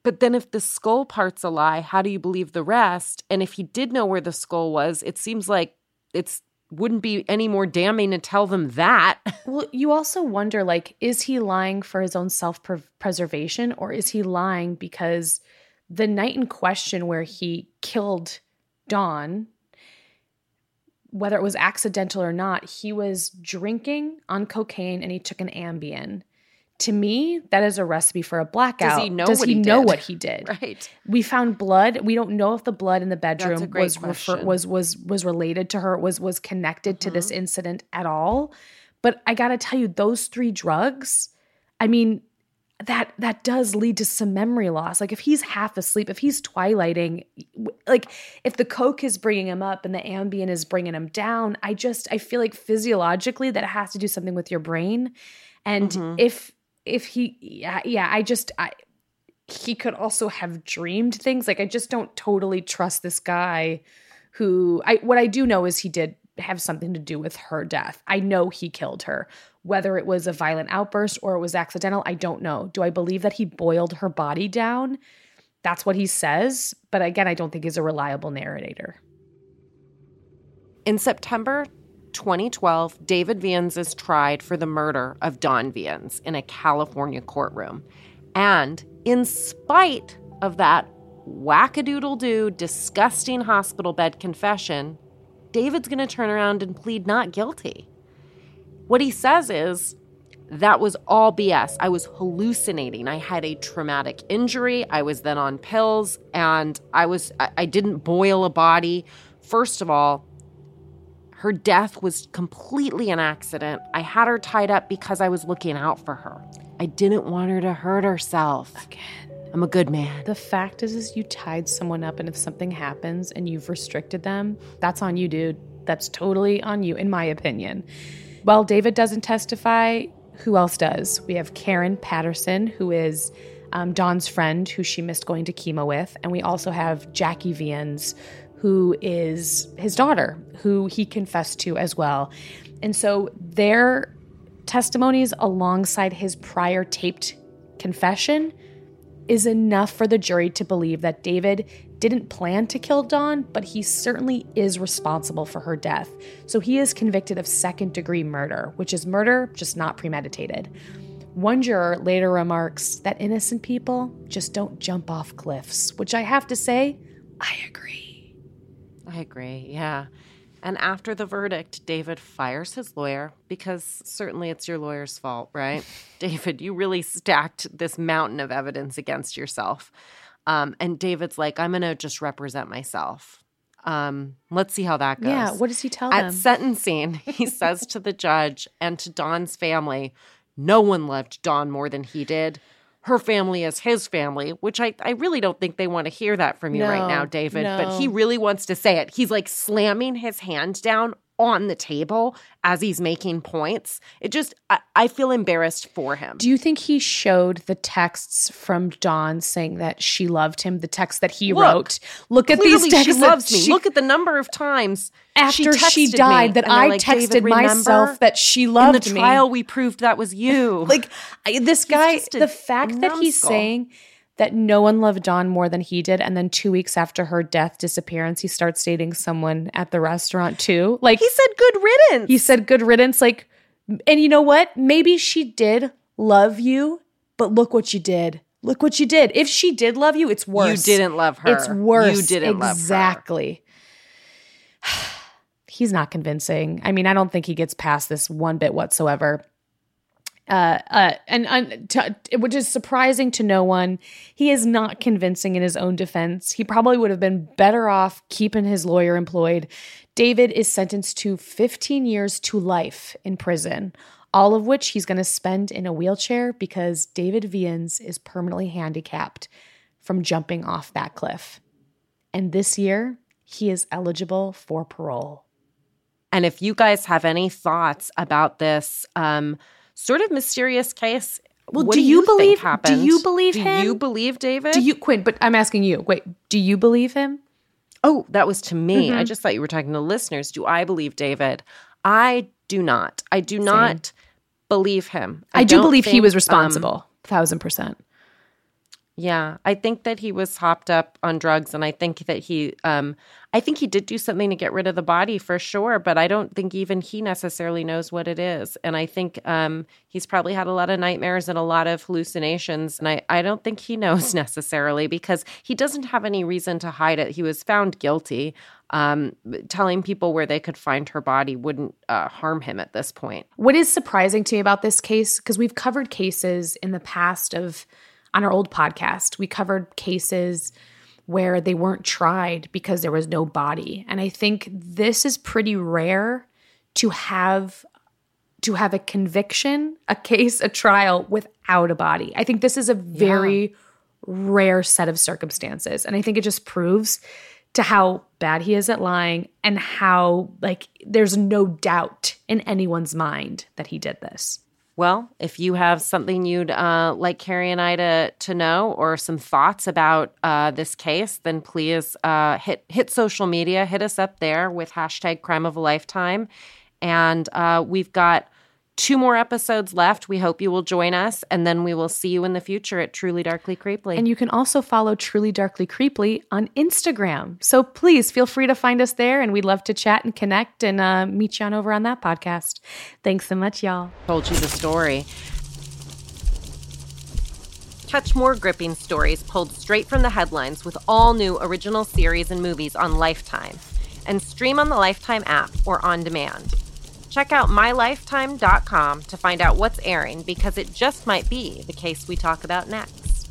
but then, if the skull part's a lie, how do you believe the rest? And if he did know where the skull was, it seems like it's wouldn't be any more damning to tell them that. Well, you also wonder like, is he lying for his own self preservation or is he lying because the night in question where he killed Dawn, whether it was accidental or not, he was drinking on cocaine and he took an Ambien. To me, that is a recipe for a blackout. he know Does what he, he know what he did? right. We found blood. We don't know if the blood in the bedroom was refer- was was was related to her, was was connected to Mm-hmm. this incident at all. But I got to tell you those three drugs, I mean, that that does lead to some memory loss. Like if he's half asleep, if he's twilighting, like if the coke is bringing him up and the Ambien is bringing him down, I just I feel like physiologically that has to do something with your brain. And Mm-hmm. if if he yeah, yeah, I just I he could also have dreamed things. Like I just don't totally trust this guy who I what I do know is he did have something to do with her death. I know he killed her. Whether it was a violent outburst or it was accidental, I don't know. Do I believe that he boiled her body down? That's what he says, but again, I don't think he's a reliable narrator. In September 2012, David Viens is tried for the murder of Dawn Viens in a California courtroom. And in spite of that wackadoodle doo, disgusting hospital bed confession, David's going to turn around and plead not guilty. What he says is, that was all BS. I was hallucinating. I had a traumatic injury. I was then on pills and I was I, I didn't boil a body. First of all, her death was completely an accident. I had her tied up because I was looking out for her. I didn't want her to hurt herself. Again, I'm a good man. the fact is is you tied someone up and if something happens and you've restricted them, that's on you, dude. That's totally on you in my opinion. Well, David doesn't testify. Who else does? We have Karen Patterson, who is um, Dawn's friend, who she missed going to chemo with. And we also have Jackie Viens, who is his daughter, who he confessed to as well. And so their testimonies alongside his prior taped confession is enough for the jury to believe that David didn't plan to kill Dawn, but he certainly is responsible for her death. So he is convicted of second degree murder, which is murder, just not premeditated. One juror later remarks that innocent people just don't jump off cliffs, which I have to say, I agree. I agree. Yeah. And after the verdict, David fires his lawyer because certainly it's your lawyer's fault, right? David, you really stacked this mountain of evidence against yourself. Um, and David's like, I'm going to just represent myself. Um, let's see how that goes. Yeah, what does he tell At them? sentencing, he says to the judge and to Dawn's family, no one loved Don more than he did. Her family is his family, which I, I really don't think they want to hear that from you right now, David. But he really wants to say it. He's like slamming his hand down on the table as he's making points. It just, I, I, feel embarrassed for him. Do you think he showed the texts from Dawn saying that she loved him, the text that he Look, wrote? Look at these texts. She loves me. She, Look at the number of times after she, she died that I like, texted myself that she loved me. In the trial, we proved that was you. like this guy, the fact that he's saying that no one loved Dawn more than he did. And then two weeks after her death disappearance, he starts dating someone at the restaurant too. Like he said, good riddance. He said, good riddance. Like, and you know what? Maybe she did love you, but look what you did. Look what you did. If she did love you, it's worse. You didn't love her. It's worse. You didn't exactly. Love her. Exactly. He's not convincing. I mean, I don't think he gets past this one bit whatsoever uh, uh, and, and to, which is surprising to no one. He is not convincing in his own defense. He probably would have been better off keeping his lawyer employed. David is sentenced to 15 years to life in prison, all of which he's going to spend in a wheelchair because David Viens is permanently handicapped from jumping off that cliff. And this year, he is eligible for parole. And if you guys have any thoughts about this, um, sort of mysterious case. Well, what do, do you, you believe? happened? Do you believe do him? Do you believe David? Do you Quinn? But I'm asking you. Wait, do you believe him? Oh, that was to me. Mm-hmm. I just thought you were talking to listeners. Do I believe David? I do not. I do Same. not believe him. I, I do believe think, he was responsible. Um, thousand percent. Yeah, I think that he was hopped up on drugs, and I think that he, um, I think he did do something to get rid of the body for sure. But I don't think even he necessarily knows what it is, and I think um, he's probably had a lot of nightmares and a lot of hallucinations, and I, I don't think he knows necessarily because he doesn't have any reason to hide it. He was found guilty. Um, telling people where they could find her body wouldn't uh, harm him at this point. What is surprising to me about this case, because we've covered cases in the past of on our old podcast, we covered cases where they weren't tried because there was no body. And I think this is pretty rare to have to have a conviction, a case, a trial without a body. I think this is a very yeah. rare set of circumstances. And I think it just proves to how bad he is at lying and how like there's no doubt in anyone's mind that he did this. Well, if you have something you'd uh, like Carrie and I to to know, or some thoughts about uh, this case, then please uh, hit hit social media, hit us up there with hashtag Crime of a Lifetime, and uh, we've got two more episodes left. We hope you will join us, and then we will see you in the future at Truly Darkly Creeply. And you can also follow Truly Darkly Creeply on Instagram. So please feel free to find us there, and we'd love to chat and connect and uh, meet you on over on that podcast. Thanks so much, y'all. Told you the story. Catch more gripping stories pulled straight from the headlines with all new original series and movies on Lifetime, and stream on the Lifetime app or on demand. Check out mylifetime.com to find out what's airing because it just might be the case we talk about next.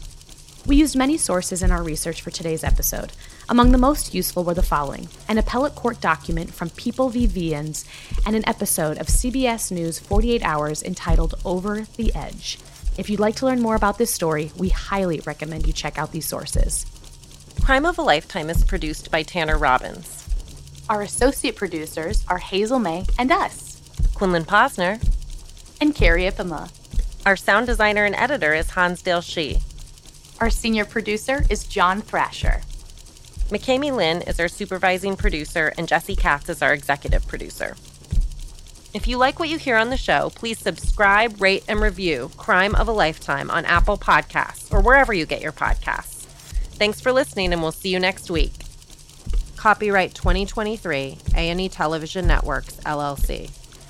We used many sources in our research for today's episode. Among the most useful were the following an appellate court document from People v. Viens and an episode of CBS News 48 Hours entitled Over the Edge. If you'd like to learn more about this story, we highly recommend you check out these sources. Crime of a Lifetime is produced by Tanner Robbins. Our associate producers are Hazel May and us. Quinlan Posner, and Carrie Ipema. Our sound designer and editor is Hansdale Shi. Our senior producer is John Thrasher. McKamey Lynn is our supervising producer, and Jesse Katz is our executive producer. If you like what you hear on the show, please subscribe, rate, and review Crime of a Lifetime on Apple Podcasts or wherever you get your podcasts. Thanks for listening, and we'll see you next week. Copyright 2023 A&E Television Networks, LLC.